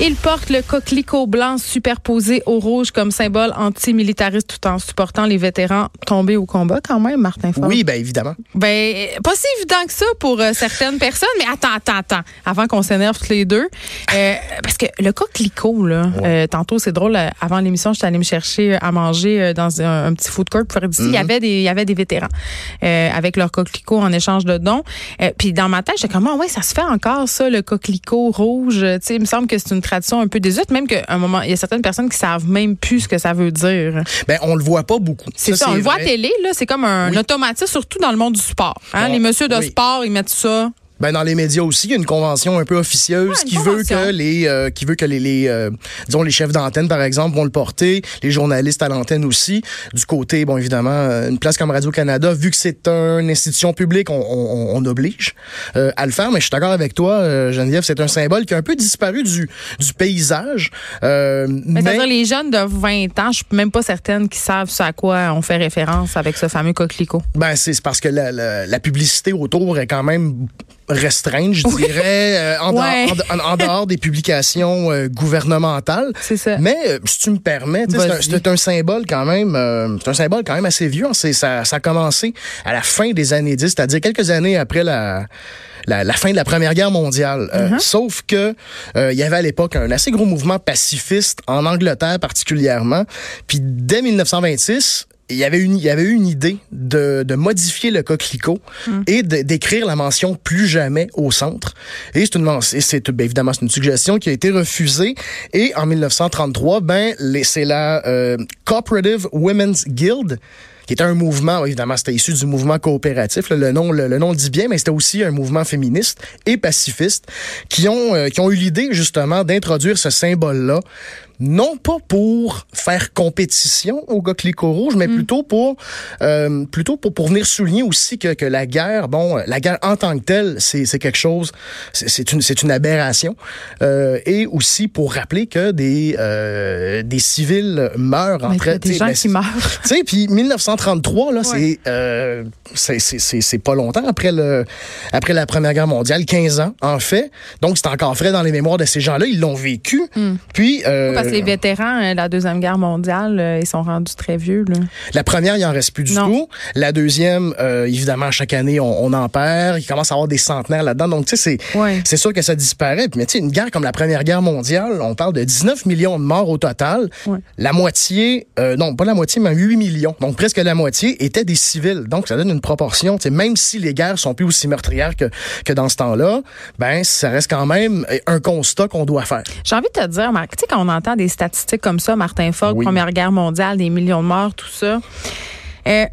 Il porte le coquelicot blanc superposé au rouge comme symbole antimilitariste tout en supportant les vétérans tombés au combat quand même, Martin Ford. Oui, bien évidemment. Ben, pas si évident que ça pour euh, certaines personnes, mais attends, attends, attends, avant qu'on s'énerve tous les deux. Euh, parce que le coquelicot, là, euh, tantôt, c'est drôle, euh, avant l'émission, j'étais allée me chercher à manger euh, dans un, un petit food court près d'ici. Il y avait des, il y avait des vétérans euh, avec leur coquelicot en échange de dons. Euh, Puis dans ma tête, j'étais comme, ah ouais, ça se fait encore, ça, le coquelicot rouge. Tu sais, il me semble que c'est une un peu même qu'à un moment, il y a certaines personnes qui savent même plus ce que ça veut dire. Ben, on le voit pas beaucoup. C'est ça, on le voit à télé, là, c'est comme un Oui. automatisme, surtout dans le monde du sport. Hein? Bon, les messieurs de oui. sport, ils mettent ça. Ben, dans les médias aussi, il y a une convention un peu officieuse Ouais, qui veut que les euh, qui veut que les, les euh, disons les chefs d'antenne par exemple vont le porter, les journalistes à l'antenne aussi. Du côté bon évidemment euh, une place comme Radio Canada vu que c'est une institution publique, on, on, on oblige euh, à le faire. Mais je suis d'accord avec toi, Geneviève, c'est un symbole qui a un peu disparu du du paysage. Mais mais les jeunes de 20 ans, je suis même pas certaine qu'ils savent ce à quoi on fait référence avec ce fameux coquelicot. Ben, c'est c'est parce que la, la, la publicité autour est quand même restreinte, je dirais, euh, en, Ouais. dehors, en, en dehors des publications euh, gouvernementales. C'est ça. Mais euh, si tu me permets, c'est un- un, symbole quand même, euh, c'est un symbole quand même assez vieux. hein. C'est ça, ça a commencé à la fin des années 10, c'est-à-dire quelques années après la la, la fin de la Première Guerre mondiale. Euh, Uh-huh. Sauf que euh, il y avait à l'époque un assez gros mouvement pacifiste en Angleterre particulièrement. Puis dès 1926, il y avait une, il y avait eu une idée de, de modifier le coquelicot et de- d'écrire la mention plus jamais au centre. Et c'est une, et c'est ben, évidemment c'est une suggestion qui a été refusée. Et en 1933, ben les- c'est la euh, Cooperative Women's Guild qui était un mouvement, évidemment, c'était issu du mouvement coopératif. là, le nom, le, le nom le dit bien, mais c'était aussi un mouvement féministe et pacifiste qui ont, euh, qui ont eu l'idée justement d'introduire ce symbole-là, non pas pour faire compétition au coquelicot rouge, mais plutôt pour euh, plutôt pour, pour venir souligner aussi que, que la guerre, bon, la guerre en tant que telle, c'est c'est quelque chose, c'est c'est une c'est une aberration, euh, et aussi pour rappeler que des euh, des civils meurent en des gens qui meurent. tu sais, puis 1933, là, c'est, euh, c'est, c'est, pas longtemps après, le, après la Première Guerre mondiale, 15 ans, en fait. Donc, c'est encore frais dans les mémoires de ces gens-là. Ils l'ont vécu. Puis, euh, Parce que les vétérans euh, la Deuxième Guerre mondiale, euh, ils sont rendus très vieux. Là. la première, il en reste plus du Non. tout. La deuxième, euh, évidemment, chaque année, on, on en perd. Il commence à avoir des centenaires là-dedans. Donc, tu sais, c'est, Ouais. c'est sûr que ça disparaît. Mais tu sais, une guerre comme la Première Guerre mondiale, on parle de 19 millions de morts au total. Ouais. La moitié, euh, non, pas la moitié, mais 8 millions. Donc, presque la moitié étaient des civils. Donc, ça donne une proportion. Tu sais, même si les guerres sont plus aussi meurtrières que, que dans ce temps-là, ben, ça reste quand même un constat qu'on doit faire. J'ai envie de te dire, Marc, tu sais, quand on entend des statistiques comme ça, Martin Fogg, Oui. Première Guerre mondiale, des millions de morts, tout ça, euh,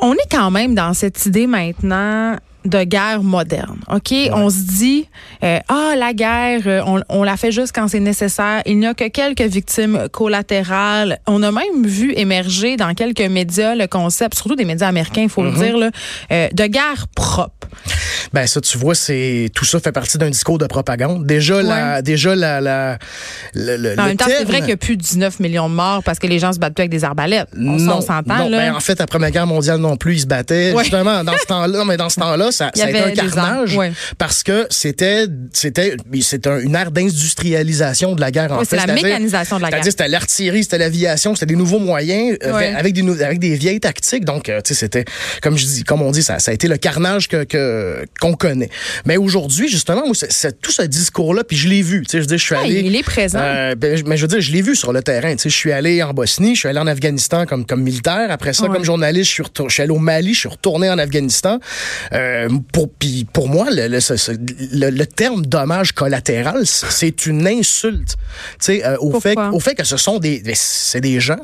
on est quand même dans cette idée maintenant de guerre moderne. OK? On se dit, euh, ah, la guerre, euh, on, on la fait juste quand c'est nécessaire. Il n'y a que quelques victimes collatérales. On a même vu émerger dans quelques médias le concept, surtout des médias américains, il faut Mm-hmm. le dire, là, euh, de guerre propre. Ben ça, tu vois, c'est tout ça fait partie d'un discours de propagande. Déjà, la, déjà la, la, En le même temps, c'est vrai qu'il y a plus de 19 millions de morts parce que les gens se battent plus avec des arbalètes. On, non, on s'entend, non, là. ben, en fait, la Première Guerre mondiale non plus, ils se battaient. Ouais. Justement, dans ce temps-là, mais dans ce temps-là, ça, ça a été un carnage ouais. parce que c'était, c'était, un- une ère d'industrialisation de la guerre. En Oui, fait, c'est la mécanisation de la guerre. C'est-à-dire, c'était l'artillerie, c'était l'aviation, c'était des nouveaux moyens euh, Ouais. avec des avec des vieilles tactiques. Donc, euh, tu sais, c'était comme je dis, comme on dit, ça, ça a été le carnage que qu'on connaît. Mais aujourd'hui, justement, moi, c'est- c'est tout ce discours-là, puis je l'ai vu. Tu sais, je dis, je suis Ouais, allé. il est présent. Euh, ben, mais je veux dire, je l'ai vu sur le terrain. Tu sais, je suis allé en Bosnie, je suis allé en Afghanistan comme, comme militaire. Après ça, Ouais. comme journaliste, je suis, retour- je suis allé au Mali, je suis retourné en Afghanistan. Euh, pour, puis pour moi, le, le, ce- ce- le- le terme dommage collatéral, c'est une insulte. Tu sais, euh, au fait, au fait que ce sont des, c'est des gens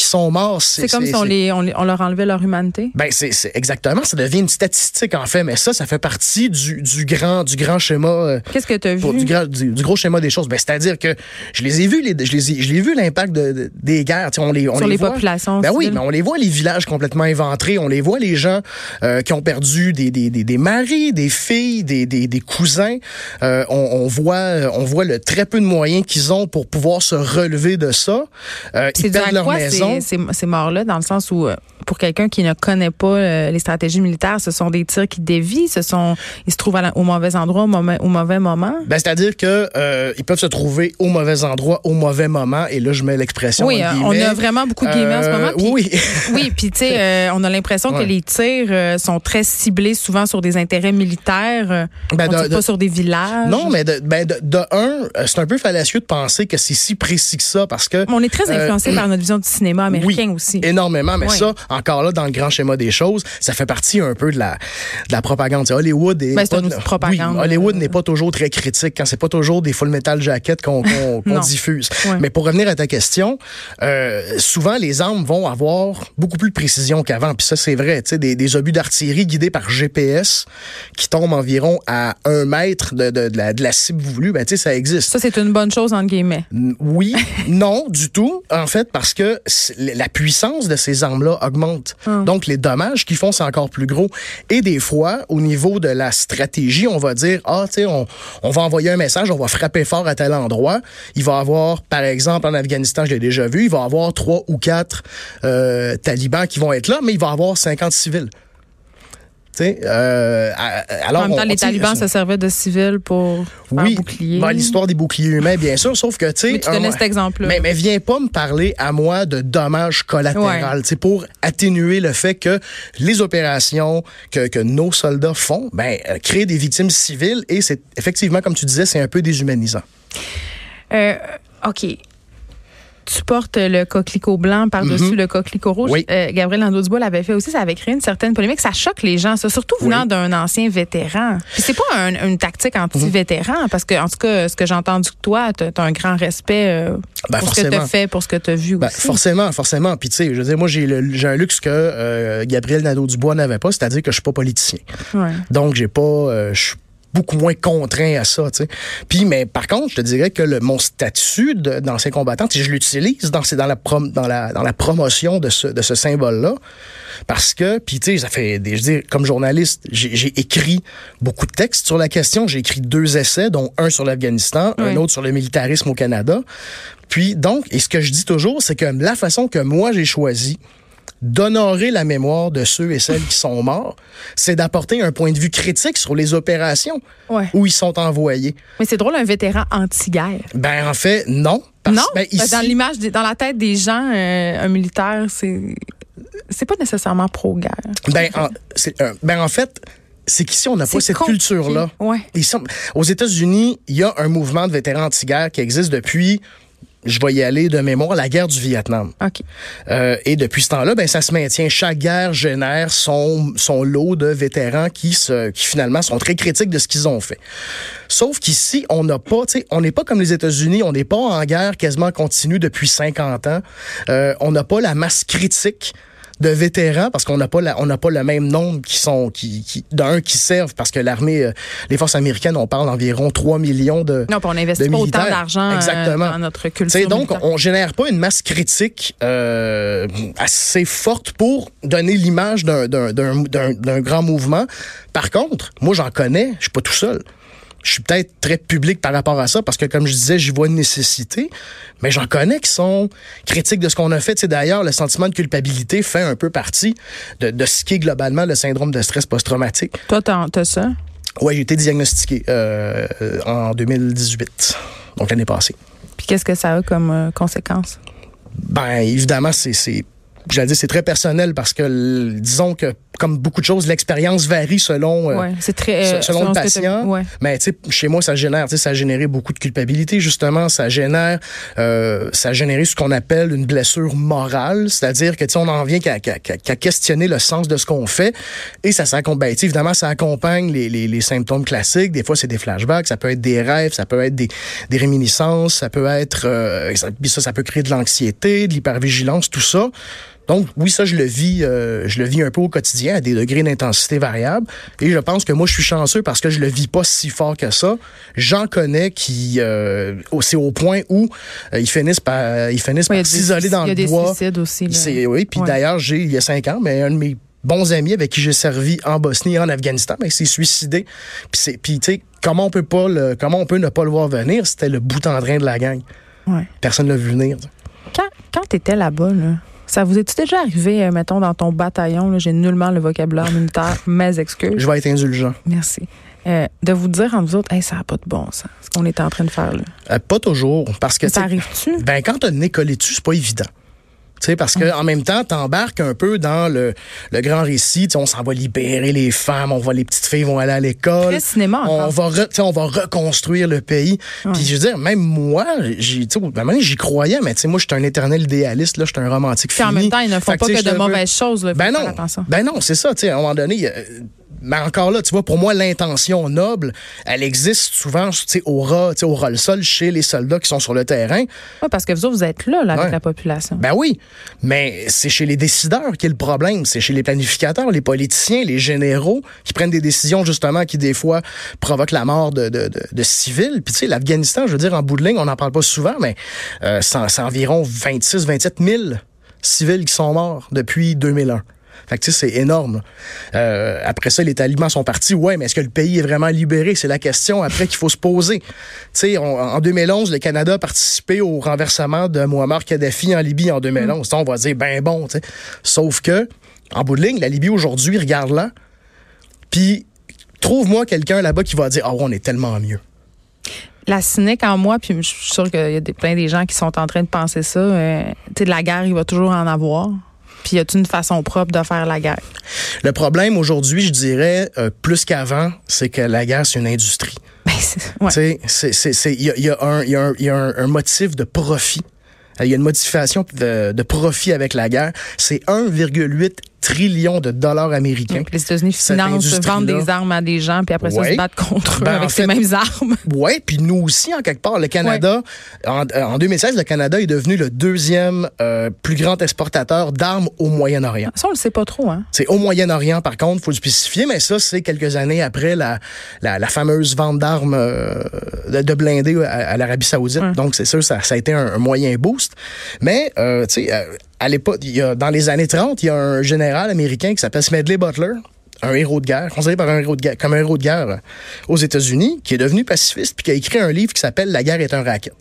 qui sont morts. C'est comme si on, les, on, les- on leur enlevait leur humanité. ben c'est exactement, ça devient une statistique en fait, mais ça, ça fait partie du, du grand du grand schéma euh, Qu'est-ce que tu as pour vu? du, gra- du, du gros schéma des choses. Ben, c'est-à-dire que je les ai vus, les, je les ai, je vu l'impact de, de- des guerres. On les, on Sur les voit. populations Ben oui, mais on les voit les villages complètement éventrés. On les voit les gens euh, qui ont perdu des, des, des, des maris, des filles, des, des, des cousins. Euh, on, on voit on voit le très peu de moyens qu'ils ont pour pouvoir se relever de ça. C'est ils perdent leur quoi? maison. Ces, ces, ces morts-là, dans le sens où, euh, pour quelqu'un qui ne connaît pas euh, les stratégies militaires, ce sont des tirs qui dévient, ce sont, ils se trouvent à la- au mauvais endroit, au, mauvais- au mauvais moment. Ben, c'est-à-dire que euh, ils peuvent se trouver au mauvais endroit, au mauvais moment, et là, je mets l'expression. Oui, euh, on a vraiment beaucoup de guillemets en ce moment. oui. Oui, puis tu sais, on a l'impression que les tirs sont très ciblés souvent sur des intérêts militaires, Ben, on de- tire de- pas sur des villages. Non, mais de, ben de, de un, c'est un peu fallacieux de penser que c'est si précis que ça parce que On est très Euh, influencé par notre vision du cinéma américain oui, aussi. Énormément, mais Oui. ça, encore là, dans le grand schéma des choses, ça fait partie un peu de la, de la propagande. Hollywood est Ben, c'est pas- un outil de propagande. Oui, Hollywood n'est pas toujours très critique quand c'est pas toujours des full metal jackets qu'on diffuse. Ouais. Mais pour revenir à ta question, euh, souvent les armes vont avoir beaucoup plus de précision qu'avant. Puis ça, c'est vrai. Tu sais, des, des obus d'artillerie guidés par GPS qui tombent environ à un mètre de, de, de la, de la cible voulue, ben tu sais, ça existe. Ça, c'est une bonne chose, entre guillemets. Oui, non, du tout. En fait, parce que la puissance de ces armes-là augmente. Hum. Donc, les dommages qu'ils font, c'est encore plus gros. Et des fois, au niveau de la stratégie, on va dire, ah, tu sais, on, on va envoyer un message, on va frapper fort à tel endroit. Il va avoir, par exemple, en Afghanistan, je l'ai déjà vu, il va avoir trois ou quatre euh, talibans qui vont être là, mais il va avoir 50 civils. Euh, alors en même temps, on- les talibans se servaient de civils pour faire oui, bouclier. ben, l'histoire des boucliers humains, bien sûr, sauf que, tu sais... Mais tu donnais un- cet exemple-là. Mais, mais viens pas me parler à moi de dommages collatéraux, Ouais. pour atténuer le fait que les opérations que, que nos soldats font, ben, euh, créent des victimes civiles et c'est effectivement, comme tu disais, c'est un peu déshumanisant. Euh, OK. Tu portes le coquelicot blanc par-dessus le coquelicot rouge. Mhm. Oui. Euh, Gabriel Nadeau-Dubois l'avait fait aussi. Ça avait créé une certaine polémique. Ça choque les gens, ça, surtout venant Oui. d'un ancien vétéran. Puis c'est pas un- une tactique anti-vétéran, parce que, en tout cas, ce que j'ai entendu de toi, tu as un grand respect euh, Ben, pour ce que tu as fait, pour ce que tu as vu Ben, aussi. forcément, forcément. Puis tu sais, je veux dire, moi j'ai un luxe que euh, Gabriel Nadeau-Dubois n'avait pas, c'est-à-dire que je suis pas politicien. Ouais. Donc, j'ai pas, je suis beaucoup moins contraint à ça, tu sais. Puis, mais par contre, je te dirais que le, mon statut d'ancien combattant, je l'utilise dans, c'est dans la prom, dans la, dans la promotion de ce, de ce symbole-là. Parce que, puis tu sais, ça fait, des, je veux dire, comme journaliste, j'ai écrit beaucoup de textes sur la question. J'ai écrit deux essais, dont un sur l'Afghanistan, un autre sur le militarisme au Canada. Puis donc, et ce que je dis toujours, c'est que la façon que moi j'ai choisi d'honorer la mémoire de ceux et celles qui sont morts, c'est d'apporter un point de vue critique sur les opérations Ouais. où ils sont envoyés. Mais c'est drôle, un vétéran anti-guerre. Ben en fait, non. Parce- non? ben, dans l'image, dans la tête des gens, euh, un militaire, c'est c'est pas nécessairement pro-guerre. ben, en, euh, ben en fait, c'est qu'ici on n'a pas cette culture-là. Ouais. Aux États-Unis, il y a un mouvement de vétérans anti-guerre qui existe depuis, je vais y aller de mémoire, la guerre du Vietnam. OK. Euh, et depuis ce temps-là, ben ça se maintient. Chaque guerre génère son, son lot de vétérans qui, se, qui finalement sont très critiques de ce qu'ils ont fait. Sauf qu'ici, on n'a pas, tu sais, on n'est pas comme les États-Unis, on n'est pas en guerre quasiment continue depuis 50 ans. Euh, on n'a pas la masse critique de vétérans parce qu'on n'a pas la, on n'a pas le même nombre qui sont qui, qui d'un qui servent parce que l'armée euh, les forces américaines on parle d'environ 3 millions de Non, on n'investit pas autant d'argent euh, Exactement. dans notre Tu culture. sais, donc, militaire. on génère pas une masse critique euh, assez forte pour donner l'image d'un- d'un d'un- d'un- d'un grand mouvement. Par contre, moi, j'en connais, je suis pas tout seul. Je suis peut-être très public par rapport à ça parce que, comme je disais, j'y vois une nécessité, mais j'en connais qui sont critiques de ce qu'on a fait. Sais, D'ailleurs, le sentiment de culpabilité fait un peu partie de, de ce qui est globalement le syndrome de stress post-traumatique. Toi, t'as ça? Ouais, j'ai été diagnostiqué euh, euh, en 2018, donc l'année passée. Puis qu'est-ce que ça a comme euh, conséquence? Ben, évidemment, c'est, c'est, j'allais dire, c'est très personnel parce que, disons que, comme beaucoup de choses, l'expérience varie selon, euh, ouais, très. euh, se- selon le patient. Ouais. Mais tu sais, chez moi, ça génère, tu sais, ça a généré beaucoup de culpabilité, justement. Ça génère, euh, ça a généré ce qu'on appelle une blessure morale, c'est-à-dire que tu sais, on en vient qu'à, qu'à- qu'à- qu'à questionner le sens de ce qu'on fait, et ça s'accompagne. Ben, évidemment, ça accompagne les, les, les symptômes classiques. Des fois, c'est des flashbacks, ça peut être des rêves, ça peut être des, des réminiscences, ça peut être, euh, ça, ça peut créer de l'anxiété, de l'hypervigilance, tout ça. Donc oui, ça je le vis, euh, je le vis un peu au quotidien à des degrés d'intensité variables. Et je pense que moi je suis chanceux parce que je le vis pas si fort que ça. J'en connais qui, euh, c'est au point où euh, ils finissent par, ils finissent Ouais, il y a par des- s'isoler dans Il y a le des bois. suicides aussi. là. C'est oui. Puis Ouais. d'ailleurs, j'ai il y a cinq ans, mais un de mes bons amis avec qui j'ai servi en Bosnie et en Afghanistan, ben, il s'est suicidé. Puis c'est, puis tu sais, comment on peut pas le, comment on peut ne pas le voir venir C'était le bout en train de la gang. Ouais. Personne l'a vu venir. Quand, quand tu étais là-bas, là, Ça vous est déjà arrivé, euh, mettons, dans ton bataillon, j'ai nullement le vocabulaire militaire, mes excuses. Je vais être indulgent. Merci. Euh, de vous dire en vous autres, hey, ça n'a pas de bon sens, ce qu'on est en train de faire là. Euh, pas toujours, parce que... Ça arrive-tu? Ben, quand t'as le nez collé dessus, c'est pas évident. Tu sais, parce que en même temps, t'embarques un peu dans le, le grand récit. on s'en va libérer les femmes, on va les petites filles vont aller à l'école. Cinéma. On va, re, on va reconstruire le pays. Puis je veux dire, même moi, j'ai, j'y croyais, mais tu sais, moi, je suis un éternel idéaliste. Là, je suis un romantique. Puis en même temps, ils ne font pas que de mauvaises choses. Là, ben non, ben non, c'est ça. Tu sais, à un moment donné, mais encore là, tu vois, pour moi, l'intention noble, elle existe souvent, tu sais, au ras, tu sais, au ras le sol chez les soldats qui sont sur le terrain. Oui, parce que vous autres, vous êtes là, là avec la population. Ben oui, mais c'est chez les décideurs qui est le problème. C'est chez les planificateurs, les politiciens, les généraux qui prennent des décisions, justement, qui des fois provoquent la mort de, de, de, civils. Puis tu sais, l'Afghanistan, je veux dire, en bout de ligne, on n'en parle pas souvent, mais euh, c'est environ 26, 27 000 civils qui sont morts depuis 2001. Fait que, c'est énorme. Euh, après ça, les talibans sont partis. Ouais, mais est-ce que le pays est vraiment libéré? C'est la question après qu'il faut se poser. Sais, en 2011, le Canada a participé au renversement de Muammar Kadhafi en Libye en 2011. Mm. On va dire, ben bon. Sauf que, en bout de ligne, la Libye aujourd'hui, regarde là, puis trouve-moi quelqu'un là-bas qui va dire, oh, on est tellement mieux la cynique en moi, puis je suis sûre qu'il y a plein des gens qui sont en train de penser ça. Euh, tu sais, de la guerre, il va toujours en avoir. Puis y a une façon propre de faire la guerre? Le problème aujourd'hui, je dirais, euh, plus qu'avant, c'est que la guerre, c'est une industrie. Il y, a, un motif de profit. Il y a une modification de, de profit avec la guerre. C'est 1,8 trillions de dollars américains. les États-Unis financent, vendent des armes à des gens, puis après ça, se battent contre eux ben, avec ces mêmes armes. Oui, puis nous aussi, en quelque part, le Canada, en, 2016, le Canada est devenu le deuxième euh, plus grand exportateur d'armes au Moyen-Orient. Ça, on le sait pas trop. Hein? C'est au Moyen-Orient, par contre, il faut le spécifier, mais ça, c'est quelques années après la, la, fameuse vente d'armes euh, de, blindés à, l'Arabie saoudite. Donc, c'est sûr, ça, ça a été un, moyen boost. Mais, euh, tu sais à l'époque, dans les années 30, il y a un général américain qui s'appelle Smedley Butler, un héros de guerre, considéré par un héros de guerre, comme un héros de guerre euh, aux États-Unis, qui est devenu pacifiste puis qui a écrit un livre qui s'appelle La guerre est un racket.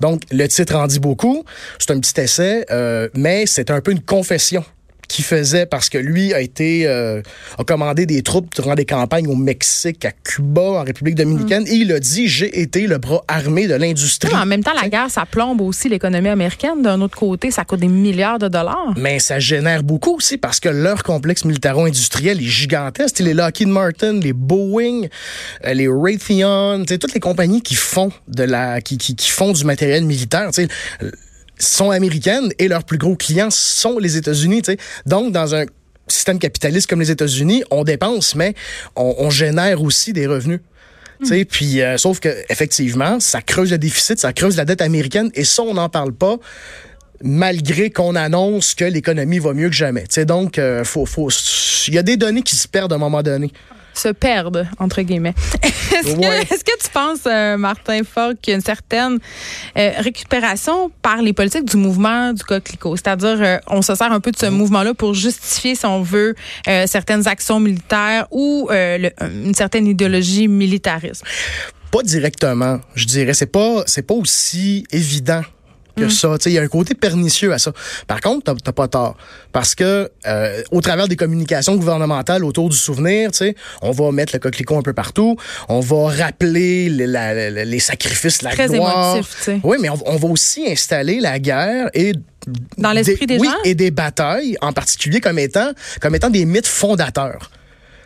Donc, le titre en dit beaucoup. C'est un petit essai, euh, mais c'est un peu une confession qui faisait parce que lui a été euh, a commandé des troupes durant des campagnes au Mexique, à Cuba, en République dominicaine mm. et il a dit j'ai été le bras armé de l'industrie. En même temps la guerre ça plombe aussi l'économie américaine d'un autre côté ça coûte des milliards de dollars. Mais ça génère beaucoup aussi parce que leur complexe militaro-industriel est gigantesque, les Lockheed Martin, les Boeing, euh, les Raytheon, toutes les compagnies qui font de la qui, qui, qui font du matériel militaire, sont américaines et leurs plus gros clients sont les États-Unis. Donc, dans un système capitaliste comme les États-Unis, on dépense, mais on, génère aussi des revenus. Hmm. Puis, euh, sauf que effectivement, ça creuse le déficit, ça creuse la dette américaine, et ça, on n'en parle pas malgré qu'on annonce que l'économie va mieux que jamais. donc, euh, faut, faut, il y a des données qui se perdent à un moment donné se perdent, entre guillemets. Est-ce que, tu penses, euh, Martin Fogg, qu'il y a une certaine euh, récupération par les politiques du mouvement du coquelicot? C'est-à-dire, euh, on se sert un peu de ce mm-hmm. mouvement-là pour justifier, si on veut, certaines actions militaires ou une certaine idéologie militariste? Pas directement, je dirais. C'est pas, c'est pas aussi évident que mm. ça. Il y a un côté pernicieux à ça. Par contre, t'as pas tort. Parce que euh, au travers des communications gouvernementales autour du souvenir, on va mettre le coquelicot un peu partout. On va rappeler les, les sacrifices, la Très gloire. Émotif, oui, mais on, va aussi installer la guerre et dans l'esprit des, oui, et des batailles en particulier comme étant comme étant des mythes fondateurs.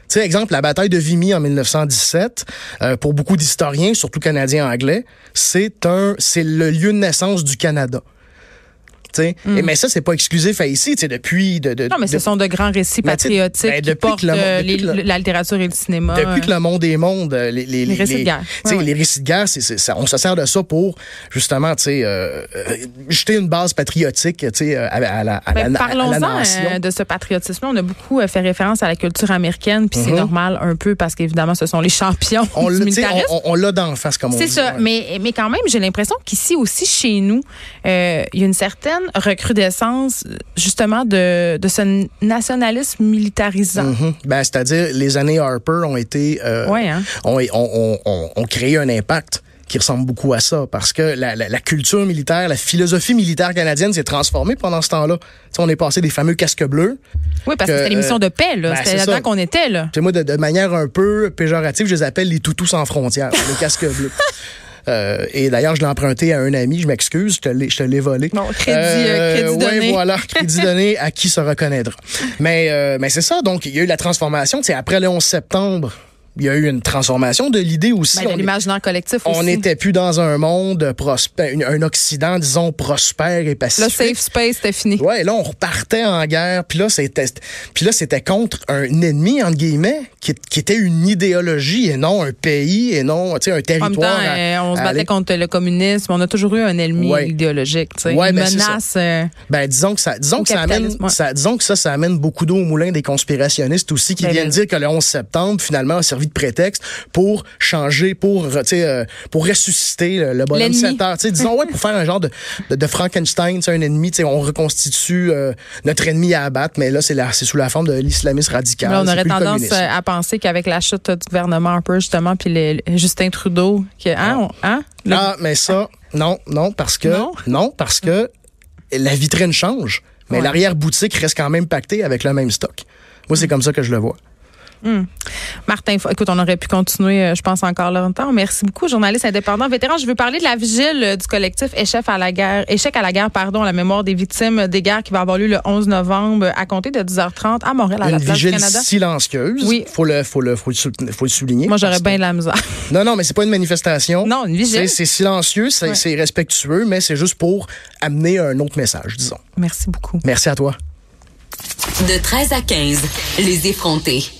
Sais, exemple, la bataille de Vimy en 1917, euh, pour beaucoup d'historiens, surtout canadiens anglais, c'est un, c'est le lieu de naissance du Canada. Mm. Et, mais ça, c'est pas exclusif à ici. Depuis de, non, mais ce sont de grands récits patriotiques ben, qui portent euh, la littérature et le cinéma. Depuis que le monde est monde, euh, les, les, les récits de guerre. Les récits de guerre, c'est, ça, on se sert de ça pour justement euh, jeter une base patriotique à, à, la, à, ben, Parlons-en de ce patriotisme. On a beaucoup fait référence à la culture américaine, puis c'est mm-hmm. normal un peu parce qu'évidemment, ce sont les champions on du militarisme. On, l'a d'en face, comme on dit. C'est ça. Mais, mais quand même, j'ai l'impression qu'ici aussi, chez nous, il y a une certaine recrudescence justement de, de ce nationalisme militarisant. Mm-hmm. ben, C'est-à-dire, les années Harper ont été... Euh, hein? ont, ont, ont, ont, créé un impact qui ressemble beaucoup à ça, parce que la, la, la culture militaire, la philosophie militaire canadienne s'est transformée pendant ce temps-là. on est passé des fameux casques bleus. Oui, parce que, c'était l'émission de paix, là. Ben, c'était là-dedans qu'on était, là. moi, de, de, manière un peu péjorative, je les appelle les toutous sans frontières, les casques bleus. Euh, et d'ailleurs, je l'ai emprunté à un ami, je m'excuse, je te l'ai volé. Bon, crédit, euh, crédit donné. Oui, voilà, crédit donné à qui se reconnaîtra. Mais, euh, mais c'est ça, donc il y a eu la transformation. C'est après le 11 septembre, il y a eu une transformation de l'idée aussi. Ben, l'imaginaire collectif aussi. On n'était plus dans un monde prospère, un Occident, disons, prospère et pacifique. Le safe space, c'était fini. Ouais, là, on repartait en guerre. Puis là, c'était, puis là, c'était contre un ennemi, entre guillemets, qui, qui, était une idéologie et non un pays et non, tu sais, un territoire. En même temps, on se battait contre le communisme. On a toujours eu un ennemi idéologique, tu sais. une ben, menace. Euh, ben, disons que ça, disons que ça amène, ça, disons que ça, ça amène beaucoup d'eau au moulin des conspirationnistes aussi qui ben, viennent dire que le 11 septembre, finalement, a servi de prétexte pour changer, pour, euh, pour ressusciter le, bonhomme 7 heures. disons, ouais, pour faire un genre de, de, de Frankenstein, un ennemi, on reconstitue euh, notre ennemi à abattre, mais là, c'est sous la forme de l'islamisme radical. on aurait tendance à penser qu'avec la chute du gouvernement un peu, justement, puis Justin Trudeau, que, hein, hein, Ah, mais ça, non, non, parce que, non, parce que la vitrine change, mais l'arrière-boutique reste quand même pactée avec le même stock. Moi, c'est comme ça que je le vois. Hmm. Martin, écoute, on aurait pu continuer, euh, je pense, encore longtemps. Merci beaucoup, journaliste indépendant, vétéran. Je veux parler de la vigile euh, du collectif Échec à la guerre, Échec à la guerre, pardon, la mémoire des victimes des guerres qui va avoir lieu le 11 novembre à compter de 10h30 à Montréal, à la place vigile du Canada. silencieuse. Oui. Faut le, faut le, faut le, faut le souligner. Moi, j'aurais bien de la misère. Non, non, mais c'est pas une manifestation. Non, une vigile. C'est silencieux, c'est respectueux, mais c'est juste pour amener un autre message, disons. Merci beaucoup. Merci à toi. De 13 à 15, les effrontés.